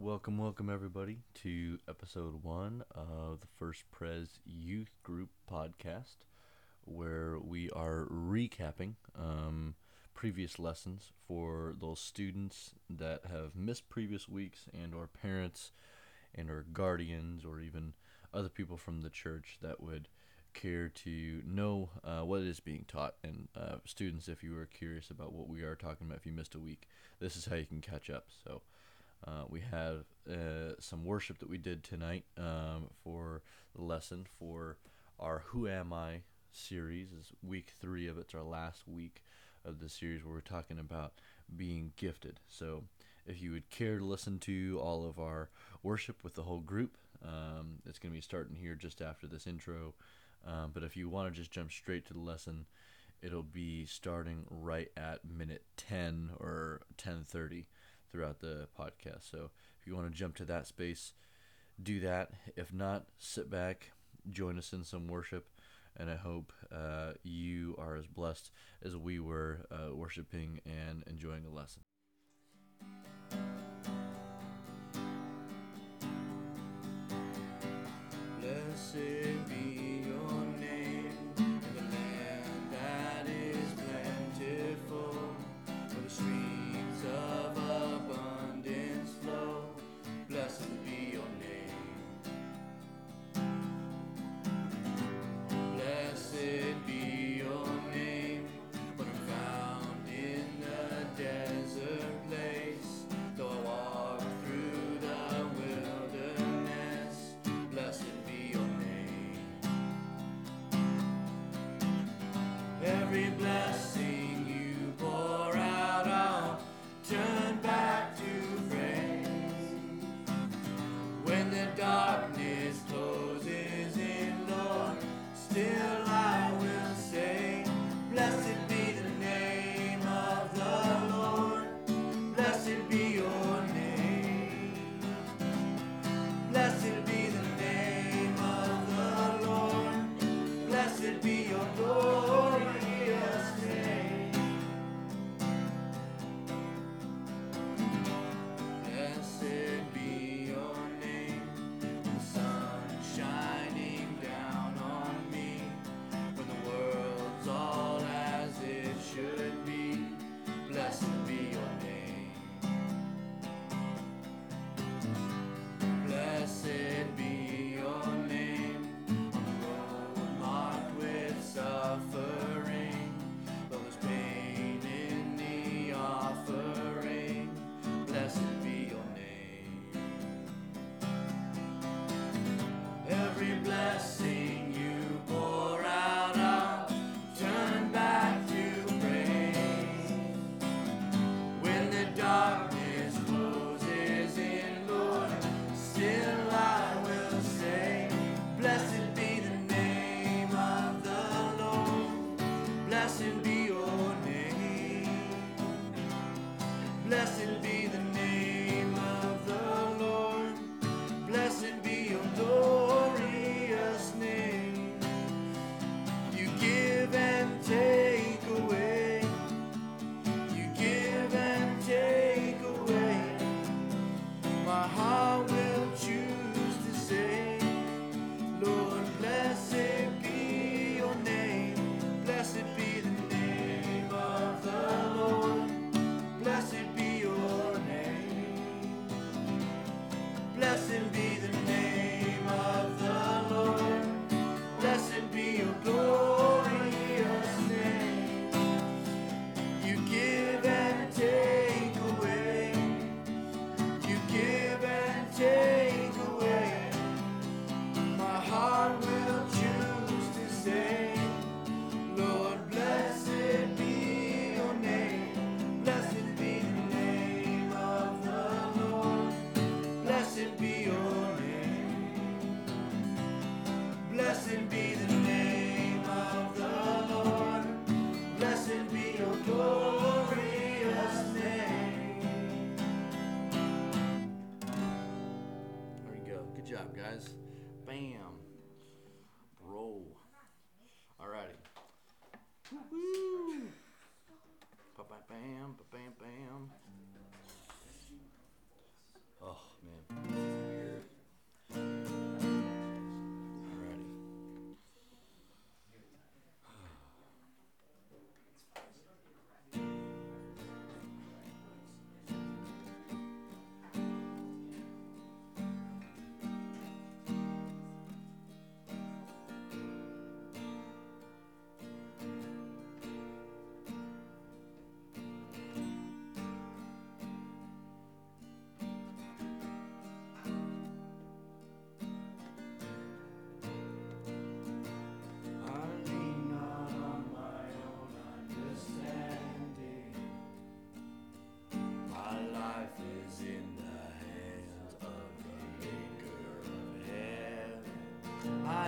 Welcome, welcome everybody to episode one of the First Pres Youth Group podcast, where we are recapping um, previous lessons for those students that have missed previous weeks and or parents and or guardians or even other people from the church that would care to know uh, what is being taught. And uh, students if you are curious about what we are talking about if you missed a week this is how you can catch up. So uh, we have uh, some worship that we did tonight um, for the lesson for our Who Am I series. Is week three of it. It's our last week of the series where we're talking about being gifted. So if you would care to listen to all of our worship with the whole group, um, it's going to be starting here just after this intro. Um, but if you want to just jump straight to the lesson, it'll be starting right at minute 10 or 10:30 throughout the podcast. So if you want to jump to that space, do that. If not, sit back, join us in some worship, and I hope uh, you are as blessed as we were uh, worshiping and enjoying the lesson. Blessed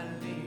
I lean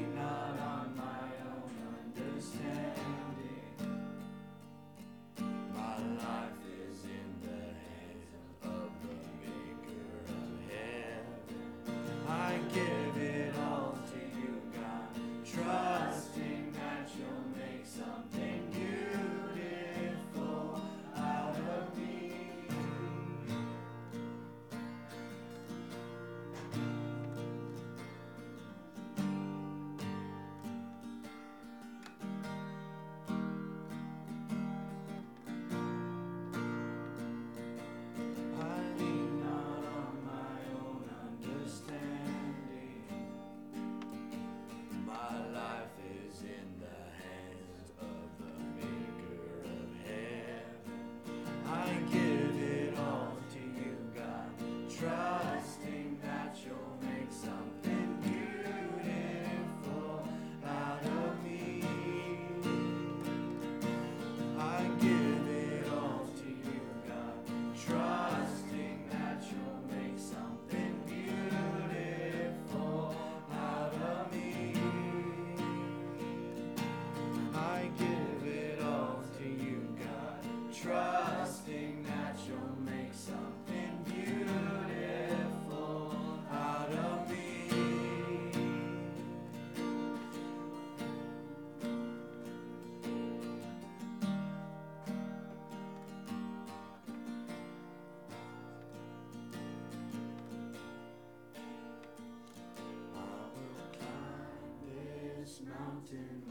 mountain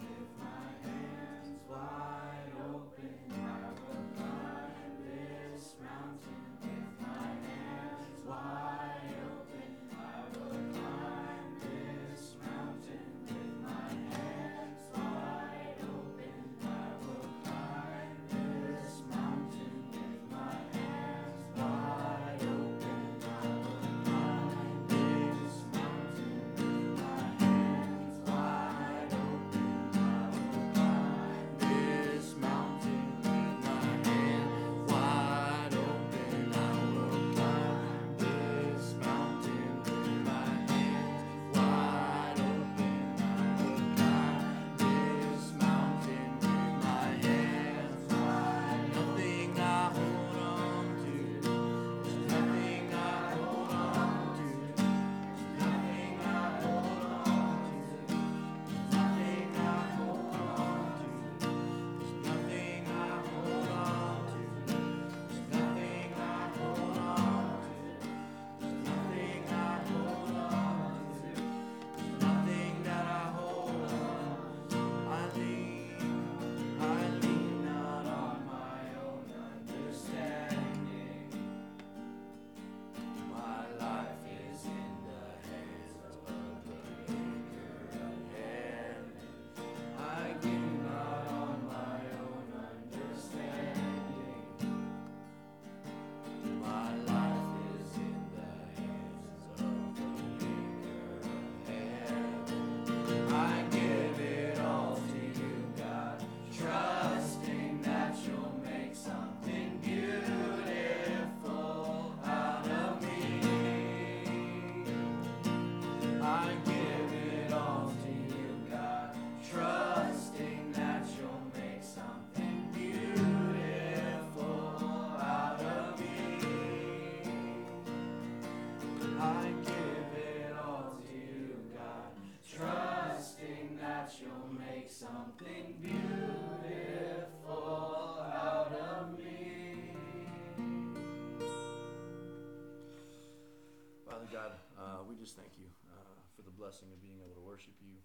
God, uh, we just thank you uh, for the blessing of being able to worship you.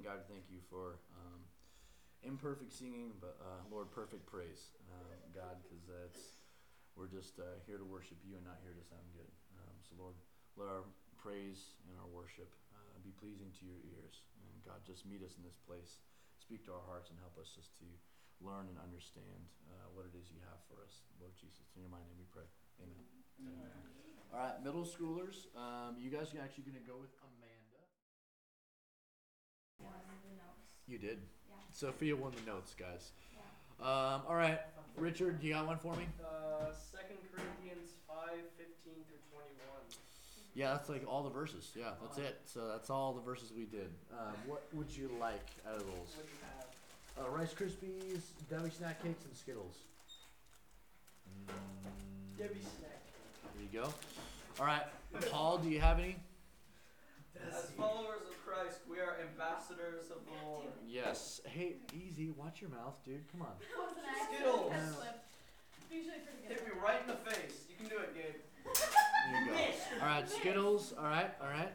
God, thank you for um, imperfect singing, but uh, Lord, perfect praise, uh, God, because that's we're just uh, here to worship you and not here to sound good. Um, so, Lord, let our praise and our worship uh, be pleasing to your ears, and God, just meet us in this place, speak to our hearts, and help us just to learn and understand uh, what it is you have for us, Lord Jesus. In your mighty name, we pray. Amen. All right, middle schoolers, um, you guys are actually going to go with Amanda. You did. Yeah. Sophia won the notes, guys. Um, all right, Richard, you got one for me? Uh, 2 Corinthians 5 15 through 21. Yeah, that's like all the verses. Yeah, that's it. So that's all the verses we did. Um, what would you like out of those? What do you have? Uh, Rice Krispies, Debbie snack cakes, and Skittles. Debbie snack. There you go. All right, Paul, do you have any? As followers of Christ, we are ambassadors of the Lord. Yes. Hey, easy. Watch your mouth, dude. Come on. That was an accident. Skittles. That slipped. Usually pretty good. Hit me right in the face. You can do it, Gabe. There you go. All right, Skittles. All right, all right.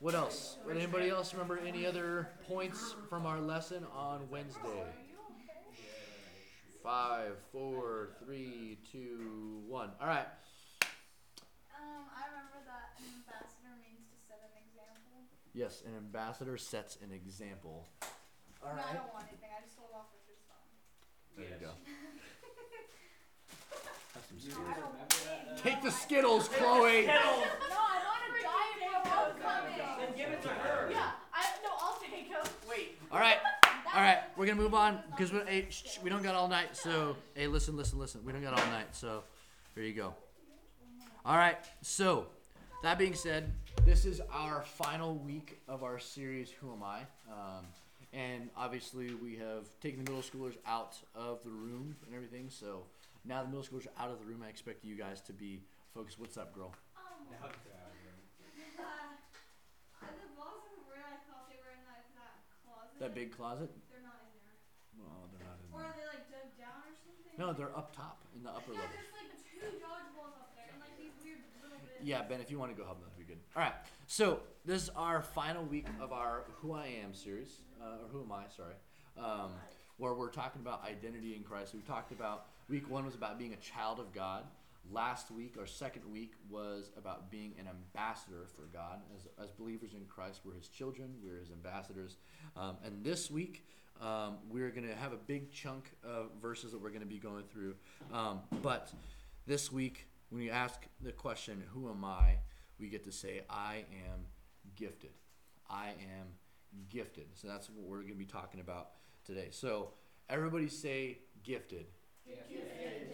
What else? Would anybody else remember any other points from our lesson on Wednesday? Are you okay? Five, four, three, two, one. All right. Um, I remember that an ambassador means to set an example. Yes, an ambassador sets an example. All no, I right. don't want anything. I just sold off Richard's phone. There you go. Have some No, Skittles. I don't want any. Take the Skittles, Chloe. No, I want a diet for homecoming. Then give it to her. Yeah, I no, I'll take them. Wait. All right. All right, we're gonna move on because we, hey, shh, shh, we don't got all night. So, hey, listen, listen, listen. We don't got all night. So, here you go. All right. So, that being said, this is our final week of our series. Who am I? Um, and obviously, we have taken the middle schoolers out of the room and everything. So now the middle schoolers are out of the room. I expect you guys to be focused. What's up, girl? Um, Uh, the balls are where I thought they were in that closet. Big closet? They're not in there. Well, they're not in Or there. are they like dug down or something? No, they're up top in the upper Yeah, level. there's like two dodgeballs up there and like these weird little bits. Yeah, Ben, if you want to go them, that'd be good. All right. So this is our final week of our Who I Am series, uh, or Who Am I? Sorry, um, where we're talking about identity in Christ. We talked about week one was about being a child of God. Last week, our second week, was about being an ambassador for God. As, as believers in Christ, we're His children, we're His ambassadors. Um, and this week, um, we're going to have a big chunk of verses that we're going to be going through. Um, but this week, when you ask the question, Who am I? we get to say, I am gifted. I am gifted. So that's what we're going to be talking about today. So everybody say gifted.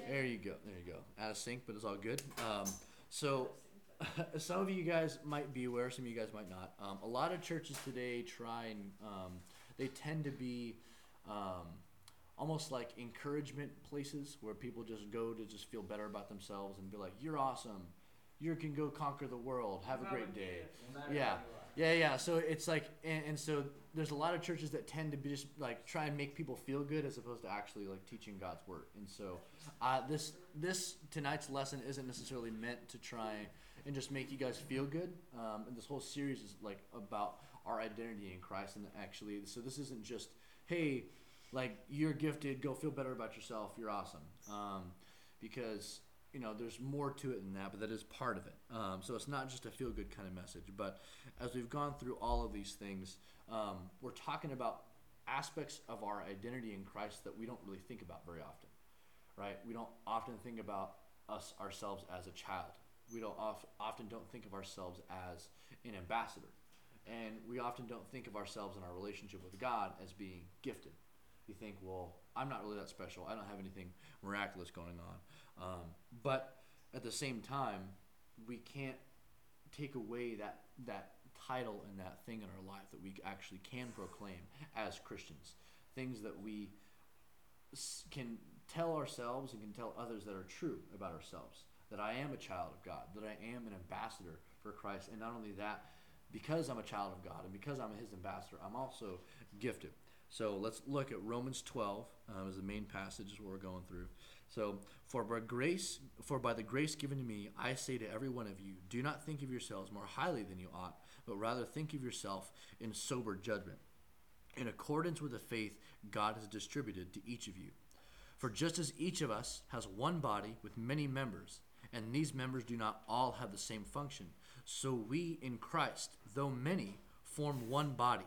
There you go. There you go. Out of sync, but it's all good. Um, so some of you guys might be aware, some of you guys might not. Um, a lot of churches today try and um, they tend to be um, almost like encouragement places where people just go to just feel better about themselves and be like, "You're awesome. You can go conquer the world. Have a great day." Yeah. Yeah, yeah. So it's like, and, and so there's a lot of churches that tend to be just like try and make people feel good as opposed to actually like teaching God's word. And so, uh, this this tonight's lesson isn't necessarily meant to try and just make you guys feel good. Um, and this whole series is like about our identity in Christ. And actually, so this isn't just hey, like you're gifted, go feel better about yourself. You're awesome. Um, because you know there's more to it than that but that is part of it um, so it's not just a feel good kind of message but as we've gone through all of these things um, we're talking about aspects of our identity in christ that we don't really think about very often right we don't often think about us ourselves as a child we don't of, often don't think of ourselves as an ambassador and we often don't think of ourselves in our relationship with god as being gifted you think well i'm not really that special i don't have anything miraculous going on um, but at the same time, we can't take away that that title and that thing in our life that we actually can proclaim as Christians. Things that we can tell ourselves and can tell others that are true about ourselves. That I am a child of God. That I am an ambassador for Christ. And not only that, because I'm a child of God and because I'm His ambassador, I'm also gifted. So let's look at Romans 12 um, as the main passage is what we're going through. So, for by grace, for by the grace given to me, I say to every one of you, do not think of yourselves more highly than you ought, but rather think of yourself in sober judgment, in accordance with the faith God has distributed to each of you. For just as each of us has one body with many members, and these members do not all have the same function, so we in Christ, though many, form one body,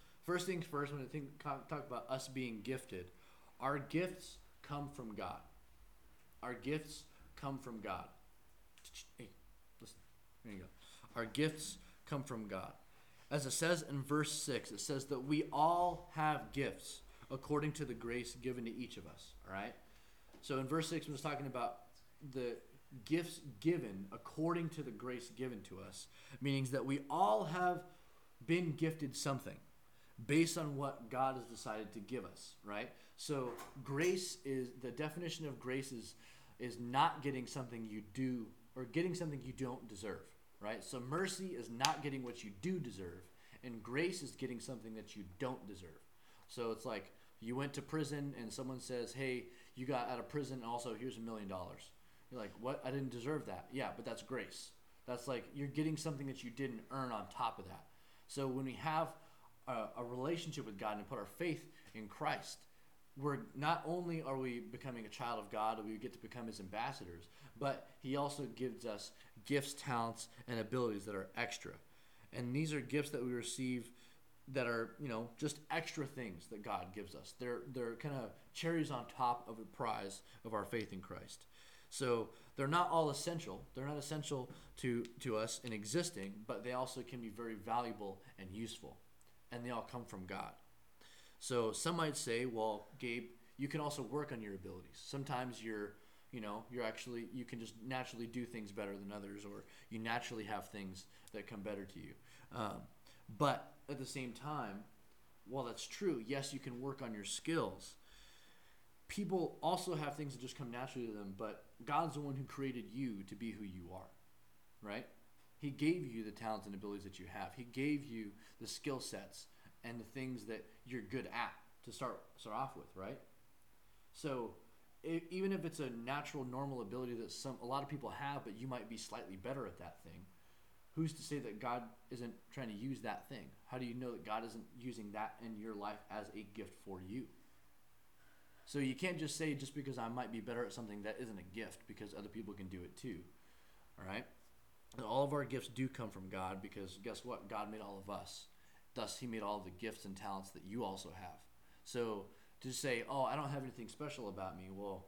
first things first, when I think talk about us being gifted, our gifts come from God. Our gifts come from God. Hey, listen. There you go. Our gifts come from God. As it says in verse 6, it says that we all have gifts according to the grace given to each of us. All right? So in verse 6, when it's talking about the gifts given according to the grace given to us, meaning that we all have been gifted something based on what God has decided to give us, right? So grace is the definition of grace is is not getting something you do or getting something you don't deserve, right? So mercy is not getting what you do deserve, and grace is getting something that you don't deserve. So it's like you went to prison and someone says, "Hey, you got out of prison, and also here's a million dollars." You're like, "What? I didn't deserve that." Yeah, but that's grace. That's like you're getting something that you didn't earn on top of that. So when we have a, a relationship with God and put our faith in Christ, we're not only are we becoming a child of God, we get to become His ambassadors, but He also gives us gifts, talents, and abilities that are extra. And these are gifts that we receive that are you know just extra things that God gives us. They're they're kind of cherries on top of the prize of our faith in Christ. So they're not all essential. They're not essential to to us in existing, but they also can be very valuable and useful, and they all come from God. So some might say, well, Gabe, you can also work on your abilities. Sometimes you're you know you're actually you can just naturally do things better than others or you naturally have things that come better to you um, but at the same time, while that's true, yes, you can work on your skills. People also have things that just come naturally to them, but God's the one who created you to be who you are, right? He gave you the talents and abilities that you have. He gave you the skill sets and the things that you're good at to start start off with, right? So, even if it's a natural, normal ability that some a lot of people have, but you might be slightly better at that thing, who's to say that God isn't trying to use that thing? How do you know that God isn't using that in your life as a gift for you? So you can't just say just because I might be better at something that isn't a gift because other people can do it too. All right? All of our gifts do come from God because guess what? God made all of us. Thus, He made all the gifts and talents that you also have. So to say, oh, I don't have anything special about me, well,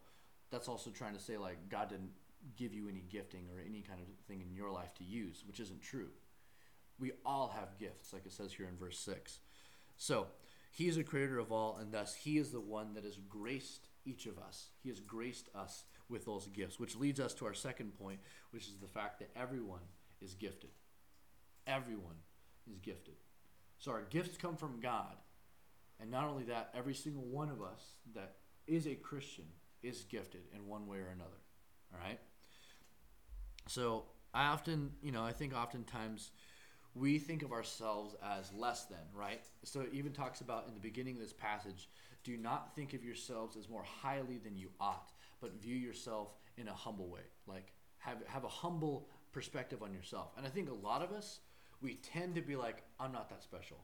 that's also trying to say, like, God didn't give you any gifting or any kind of thing in your life to use, which isn't true. We all have gifts, like it says here in verse 6. So, He is the creator of all, and thus He is the one that has graced each of us. He has graced us with those gifts, which leads us to our second point, which is the fact that everyone is gifted. Everyone is gifted. So, our gifts come from God. And not only that, every single one of us that is a Christian is gifted in one way or another. All right? So I often, you know, I think oftentimes we think of ourselves as less than, right? So it even talks about in the beginning of this passage, do not think of yourselves as more highly than you ought, but view yourself in a humble way. Like have have a humble perspective on yourself. And I think a lot of us we tend to be like, I'm not that special.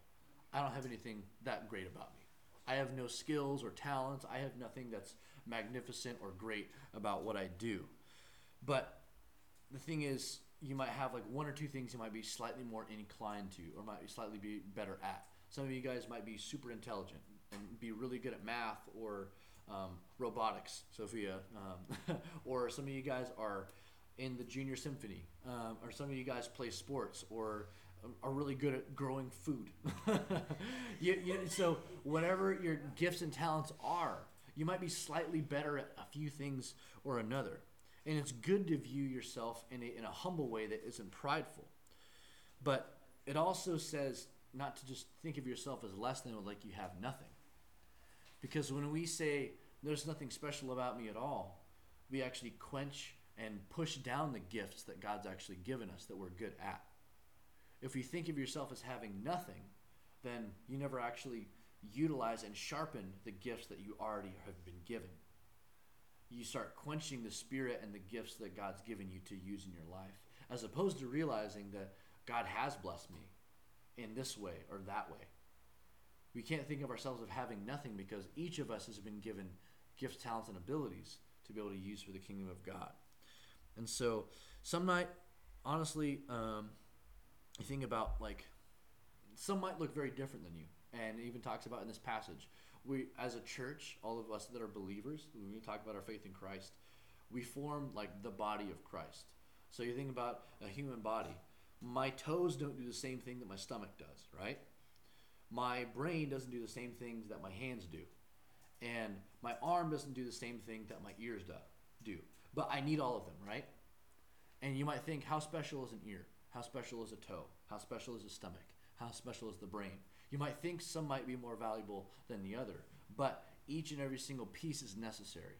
I don't have anything that great about me. I have no skills or talents. I have nothing that's magnificent or great about what I do. But the thing is, you might have like one or two things you might be slightly more inclined to, or might be slightly be better at. Some of you guys might be super intelligent and be really good at math or um, robotics, Sophia, um, or some of you guys are in the junior symphony, um, or some of you guys play sports, or are really good at growing food. you, you, so whatever your gifts and talents are, you might be slightly better at a few things or another. And it's good to view yourself in a, in a humble way that isn't prideful. But it also says not to just think of yourself as less than or like you have nothing. Because when we say there's nothing special about me at all, we actually quench and push down the gifts that God's actually given us that we're good at. If you think of yourself as having nothing, then you never actually utilize and sharpen the gifts that you already have been given you start quenching the spirit and the gifts that God's given you to use in your life, as opposed to realizing that God has blessed me in this way or that way. We can't think of ourselves of having nothing because each of us has been given gifts, talents, and abilities to be able to use for the kingdom of God. And so, some might, honestly, um, you think about like some might look very different than you. And even talks about in this passage, we as a church, all of us that are believers, when we talk about our faith in Christ, we form like the body of Christ. So you think about a human body. My toes don't do the same thing that my stomach does, right? My brain doesn't do the same things that my hands do. And my arm doesn't do the same thing that my ears do. But I need all of them, right? And you might think, how special is an ear? How special is a toe? How special is a stomach? How special is the brain? You might think some might be more valuable than the other, but each and every single piece is necessary.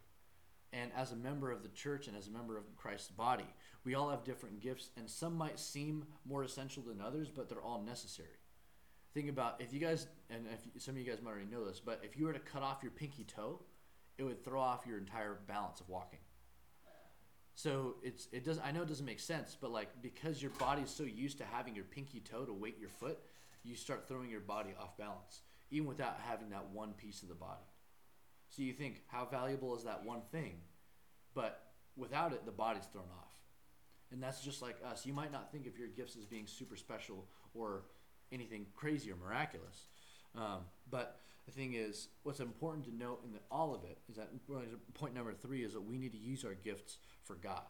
And as a member of the church and as a member of Christ's body, we all have different gifts, and some might seem more essential than others, but they're all necessary. Think about if you guys, and if some of you guys might already know this, but if you were to cut off your pinky toe, it would throw off your entire balance of walking. So it's it does I know it doesn't make sense, but like because your body's so used to having your pinky toe to weight your foot, you start throwing your body off balance, even without having that one piece of the body. So you think, how valuable is that one thing? But without it, the body's thrown off. And that's just like us. You might not think of your gifts as being super special or anything crazy or miraculous. Um, but the thing is, what's important to note in the, all of it is that point number three is that we need to use our gifts for God.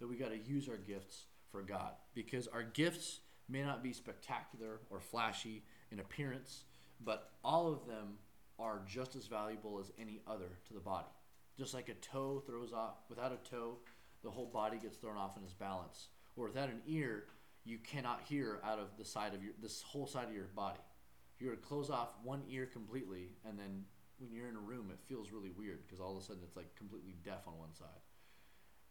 That we got to use our gifts for God because our gifts may not be spectacular or flashy in appearance, but all of them are just as valuable as any other to the body. Just like a toe throws off, without a toe, the whole body gets thrown off in its balance. Or without an ear, you cannot hear out of the side of your this whole side of your body. You were to close off one ear completely, and then when you're in a room, it feels really weird because all of a sudden it's like completely deaf on one side.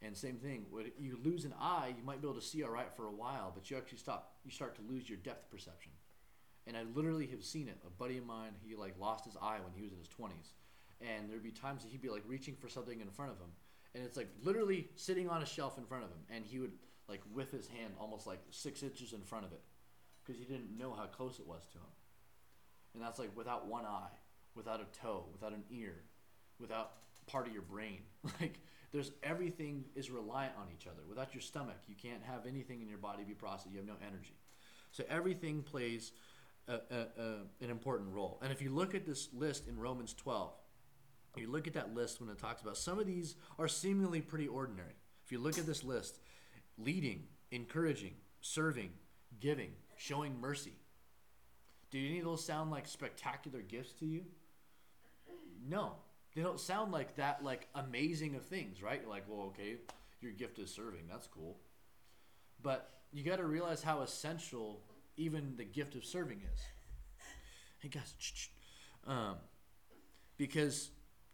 And same thing, when you lose an eye, you might be able to see all right for a while, but you actually stop. You start to lose your depth perception. And I literally have seen it. A buddy of mine, he like lost his eye when he was in his twenties, and there'd be times that he'd be like reaching for something in front of him, and it's like literally sitting on a shelf in front of him, and he would like with his hand almost like six inches in front of it, because he didn't know how close it was to him. And that's like without one eye, without a toe, without an ear, without part of your brain. Like there's everything is reliant on each other. Without your stomach, you can't have anything in your body be processed. You have no energy. So everything plays a, a, a, an important role. And if you look at this list in Romans 12, you look at that list when it talks about some of these are seemingly pretty ordinary. If you look at this list, leading, encouraging, serving, giving, showing mercy. Do any of those sound like spectacular gifts to you? No. They don't sound like that like amazing of things, right? Like, well, okay, your gift is serving. That's cool. But you got to realize how essential even the gift of serving is. Hey guys, um, because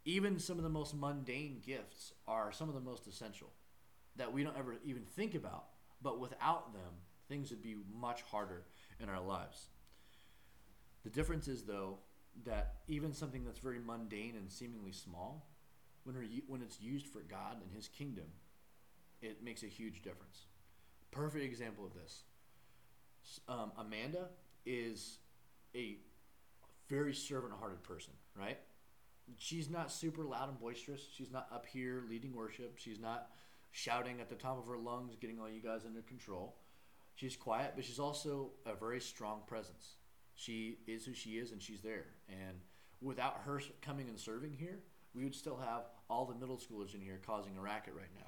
even some of the most mundane gifts are some of the most essential that we don't ever even think about. But without them, things would be much harder in our lives. The difference is, though, that even something that's very mundane and seemingly small, when, when it's used for God and His kingdom, it makes a huge difference. Perfect example of this. Um, Amanda is a very servant-hearted person, right? She's not super loud and boisterous. She's not up here leading worship. She's not shouting at the top of her lungs, getting all you guys under control. She's quiet, but she's also a very strong presence. She is who she is, and she's there. And without her coming and serving here, we would still have all the middle schoolers in here causing a racket right now.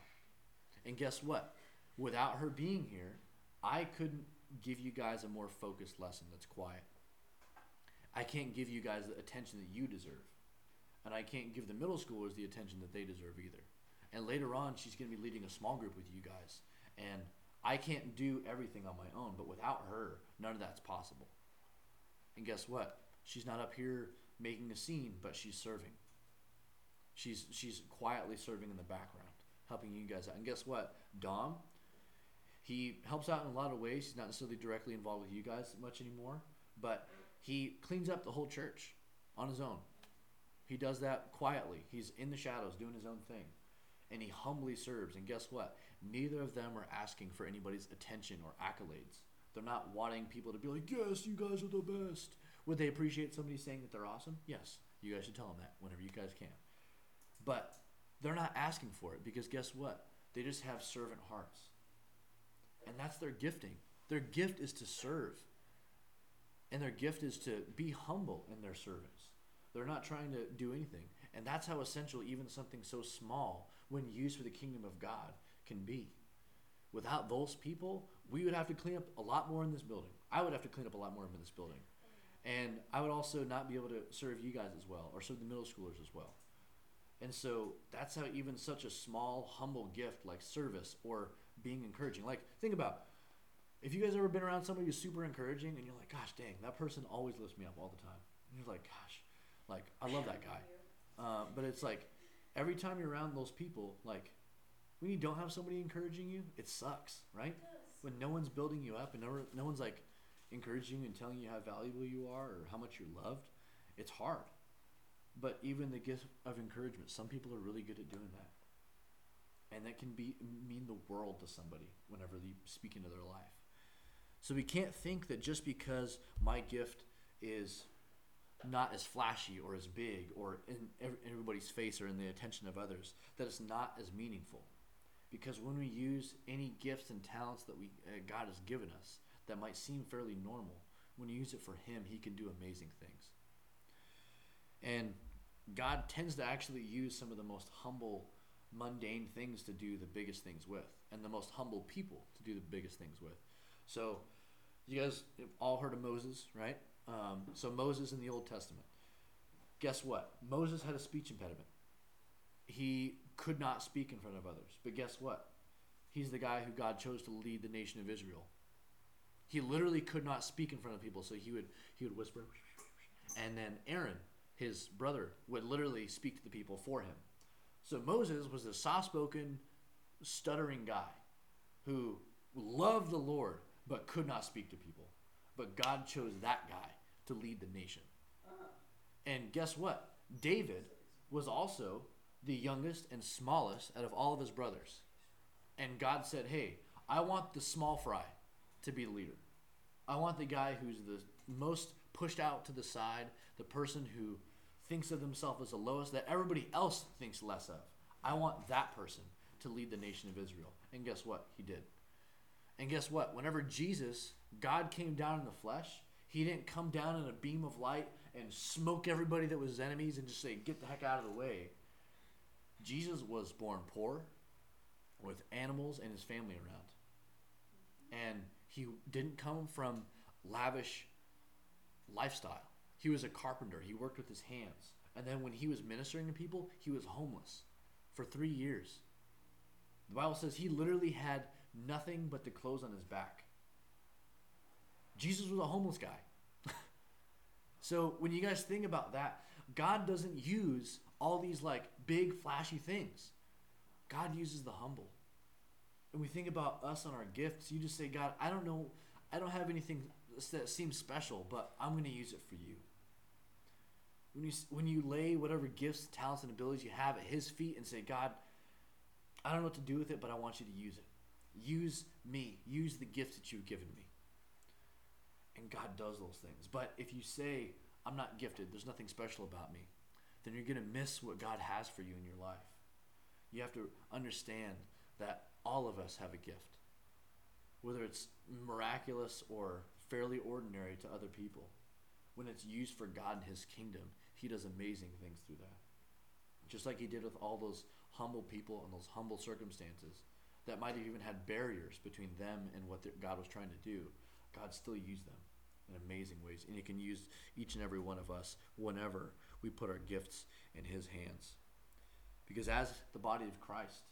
And guess what? Without her being here, I couldn't give you guys a more focused lesson that's quiet. I can't give you guys the attention that you deserve. And I can't give the middle schoolers the attention that they deserve either. And later on, she's going to be leading a small group with you guys. And I can't do everything on my own, but without her, none of that's possible. And guess what? She's not up here making a scene, but she's serving. She's she's quietly serving in the background, helping you guys out. And guess what? Dom, he helps out in a lot of ways. He's not necessarily directly involved with you guys much anymore, but he cleans up the whole church on his own. He does that quietly. He's in the shadows doing his own thing. And he humbly serves. And guess what? Neither of them are asking for anybody's attention or accolades. They're not wanting people to be like, yes, you guys are the best. Would they appreciate somebody saying that they're awesome? Yes. You guys should tell them that whenever you guys can. But they're not asking for it because guess what? They just have servant hearts. And that's their gifting. Their gift is to serve. And their gift is to be humble in their service. They're not trying to do anything. And that's how essential even something so small, when used for the kingdom of God, can be. Without those people, we would have to clean up a lot more in this building. I would have to clean up a lot more in this building. And I would also not be able to serve you guys as well, or serve the middle schoolers as well. And so that's how even such a small, humble gift like service or being encouraging. Like, think about if you guys ever been around somebody who's super encouraging and you're like, gosh dang, that person always lifts me up all the time. And you're like, gosh, like, I love that guy. Uh, but it's like every time you're around those people, like, when you don't have somebody encouraging you, it sucks, right? When no one's building you up and no, no one's like encouraging you and telling you how valuable you are or how much you're loved, it's hard. But even the gift of encouragement, some people are really good at doing that. And that can be mean the world to somebody whenever you speak into their life. So we can't think that just because my gift is not as flashy or as big or in everybody's face or in the attention of others, that it's not as meaningful. Because when we use any gifts and talents that we uh, God has given us that might seem fairly normal, when you use it for Him, He can do amazing things. And God tends to actually use some of the most humble, mundane things to do the biggest things with, and the most humble people to do the biggest things with. So, you guys have all heard of Moses, right? Um, so, Moses in the Old Testament. Guess what? Moses had a speech impediment. He could not speak in front of others. But guess what? He's the guy who God chose to lead the nation of Israel. He literally could not speak in front of people, so he would he would whisper, and then Aaron, his brother, would literally speak to the people for him. So Moses was a soft-spoken, stuttering guy who loved the Lord but could not speak to people. But God chose that guy to lead the nation. And guess what? David was also the youngest and smallest out of all of his brothers. And God said, Hey, I want the small fry to be the leader. I want the guy who's the most pushed out to the side, the person who thinks of themselves as the lowest that everybody else thinks less of. I want that person to lead the nation of Israel. And guess what? He did. And guess what? Whenever Jesus, God came down in the flesh, he didn't come down in a beam of light and smoke everybody that was his enemies and just say, get the heck out of the way. Jesus was born poor with animals and his family around. And he didn't come from lavish lifestyle. He was a carpenter. He worked with his hands. And then when he was ministering to people, he was homeless for three years. The Bible says he literally had nothing but the clothes on his back. Jesus was a homeless guy. so when you guys think about that, God doesn't use all these like big flashy things. God uses the humble. And we think about us and our gifts, you just say, God, I don't know, I don't have anything that seems special, but I'm going to use it for you. When you when you lay whatever gifts, talents, and abilities you have at His feet and say, God, I don't know what to do with it, but I want you to use it. Use me. Use the gifts that you've given me. And God does those things. But if you say, I'm not gifted, there's nothing special about me, then you're going to miss what God has for you in your life. You have to understand that all of us have a gift, whether it's miraculous or fairly ordinary to other people. When it's used for God and His kingdom, He does amazing things through that. Just like He did with all those humble people and those humble circumstances that might have even had barriers between them and what God was trying to do, God still used them in amazing ways. And He can use each and every one of us whenever we put our gifts in His hands. Because as the body of Christ,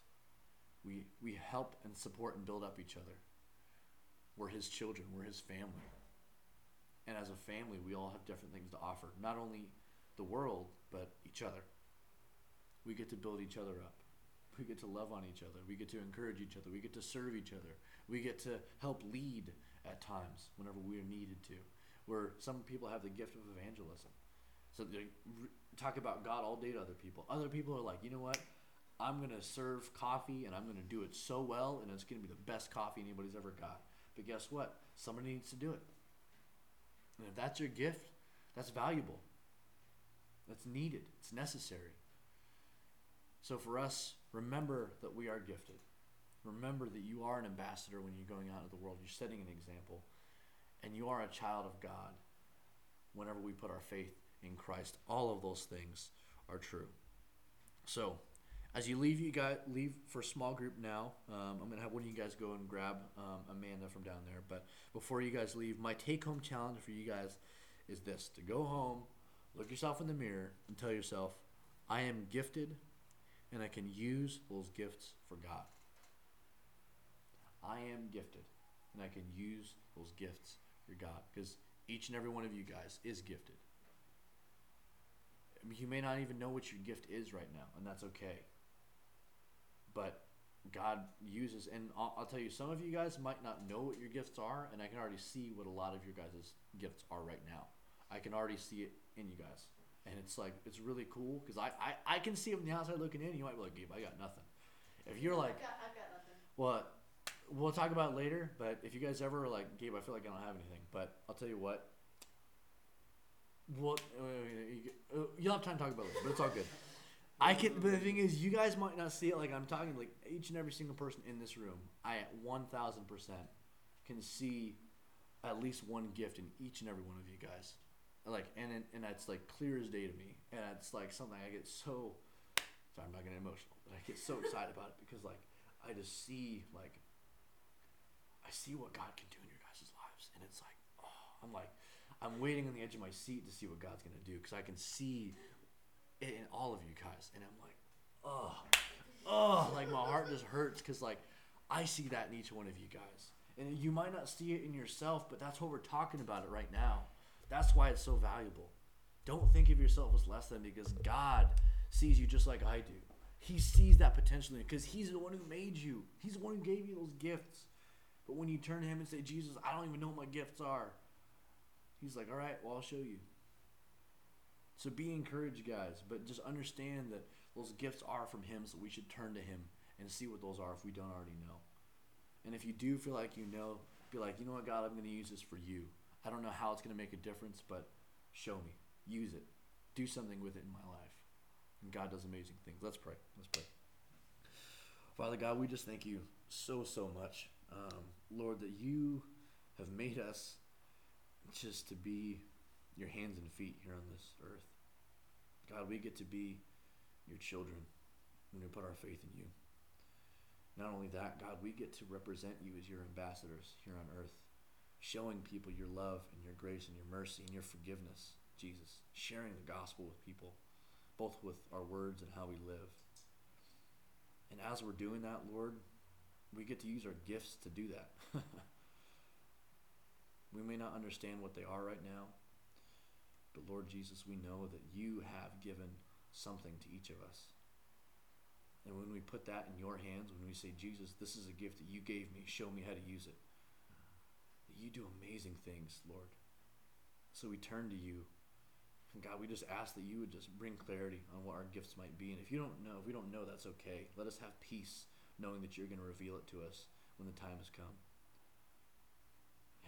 we, we help and support and build up each other. We're His children, we're His family. And as a family, we all have different things to offer. Not only the world, but each other. We get to build each other up. We get to love on each other. We get to encourage each other. We get to serve each other. We get to help lead at times whenever we are needed to. Where some people have the gift of evangelism. So they talk about God all day to other people. Other people are like, you know what? I'm going to serve coffee and I'm going to do it so well and it's going to be the best coffee anybody's ever got. But guess what? Somebody needs to do it. And if that's your gift, that's valuable. That's needed. It's necessary. So for us, remember that we are gifted. Remember that you are an ambassador when you're going out into the world. You're setting an example. And you are a child of God. whenever we put our faith in Christ. All of those things are true. So, as you leave, you guys leave for small group now. Um, I'm gonna have one of you guys go and grab um, Amanda from down there. But before you guys leave, my take-home challenge for you guys is this: to go home, look yourself in the mirror, and tell yourself, "I am gifted, and I can use those gifts for God." I am gifted, and I can use those gifts for God, because each and every one of you guys is gifted. I mean, you may not even know what your gift is right now, and that's okay. But God uses, and I'll, I'll tell you, some of you guys might not know what your gifts are, and I can already see what a lot of your guys' gifts are right now. I can already see it in you guys, and it's like it's really cool because I, I I can see it from the outside looking in. You might be like, Gabe, I got nothing. If you're like, I've got, I've got nothing. well, we'll talk about it later. But if you guys ever like, Gabe, I feel like I don't have anything. But I'll tell you what. Well, uh, you- you'll have time to talk about it but it's all good. I can, but the thing is, you guys might not see it like I'm talking. Like each and every single person in this room, I at one thousand percent can see at least one gift in each and every one of you guys. Like, and and that's like clear as day to me, and it's like something I get so. Sorry, I'm not getting emotional, but I get so excited about it because like I just see like I see what God can do in your guys' lives, and it's like, oh, I'm like, I'm waiting on the edge of my seat to see what God's gonna do because I can see it in all of you guys, and I'm like, oh, oh, like my heart just hurts because like I see that in each one of you guys, and you might not see it in yourself, but that's what we're talking about it right now. That's why it's so valuable. Don't think of yourself as less than because God sees you just like I do. He sees that potential in because He's the one who made you. He's the one who gave you those gifts. But when you turn to Him and say, Jesus, I don't even know what my gifts are, He's like, all right, well, I'll show you. So be encouraged, guys, but just understand that those gifts are from Him, so we should turn to Him and see what those are if we don't already know. And if you do feel like you know, be like, you know what, God, I'm going to use this for you. I don't know how it's going to make a difference, but show me. Use it. Do something with it in my life. And God does amazing things. Let's pray. Let's pray. Father God, we just thank you so, so much. Um, Lord, that you have made us just to be your hands and feet here on this earth. God, we get to be your children when we put our faith in you. Not only that, God, we get to represent you as your ambassadors here on earth, showing people your love and your grace and your mercy and your forgiveness, Jesus, sharing the gospel with people, both with our words and how we live. And as we're doing that, Lord, we get to use our gifts to do that. we may not understand what they are right now, but Lord Jesus, we know that you have given something to each of us. And when we put that in your hands, when we say, Jesus, this is a gift that you gave me, show me how to use it, you do amazing things, Lord. So we turn to you. And God, we just ask that you would just bring clarity on what our gifts might be. And if you don't know, if we don't know, that's okay. Let us have peace knowing that you're going to reveal it to us when the time has come.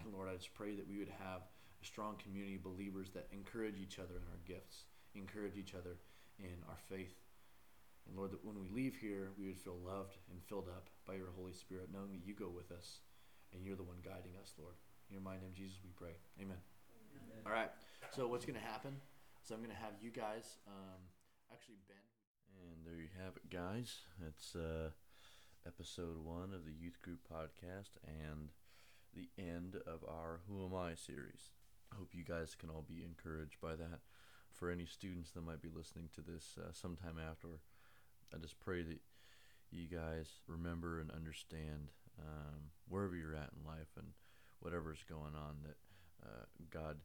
And Lord, I just pray that we would have a strong community of believers that encourage each other in our gifts, encourage each other in our faith. And Lord, that when we leave here, we would feel loved and filled up by your Holy Spirit, knowing that you go with us and you're the one guiding us, Lord. In your mighty name, Jesus, we pray. Amen. All right. So what's going to happen So, I'm going to have you guys um, actually Ben. And there you have it, guys. It's uh, episode one of the Youth Group podcast and the end of our Who Am I series. I hope you guys can all be encouraged by that. For any students that might be listening to this uh, sometime after, I just pray that you guys remember and understand um, wherever you're at in life and whatever's going on that uh, God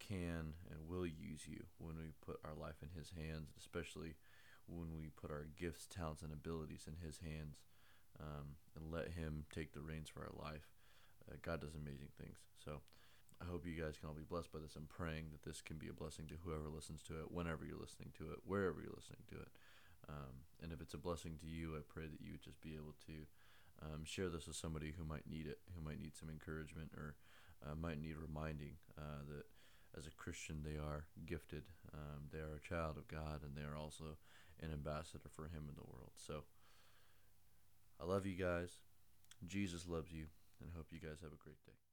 can and will use you when we put our life in His hands, especially when we put our gifts, talents, and abilities in His hands um, and let Him take the reins for our life. Uh, God does amazing things. So I hope you guys can all be blessed by this. I'm praying that this can be a blessing to whoever listens to it, whenever you're listening to it, wherever you're listening to it. Um, and if it's a blessing to you, I pray that you would just be able to um, share this with somebody who might need it, who might need some encouragement or uh, might need reminding uh, that as a Christian they are gifted, um, they are a child of God, and they are also an ambassador for Him in the world. So I love you guys. Jesus loves you, and hope you guys have a great day.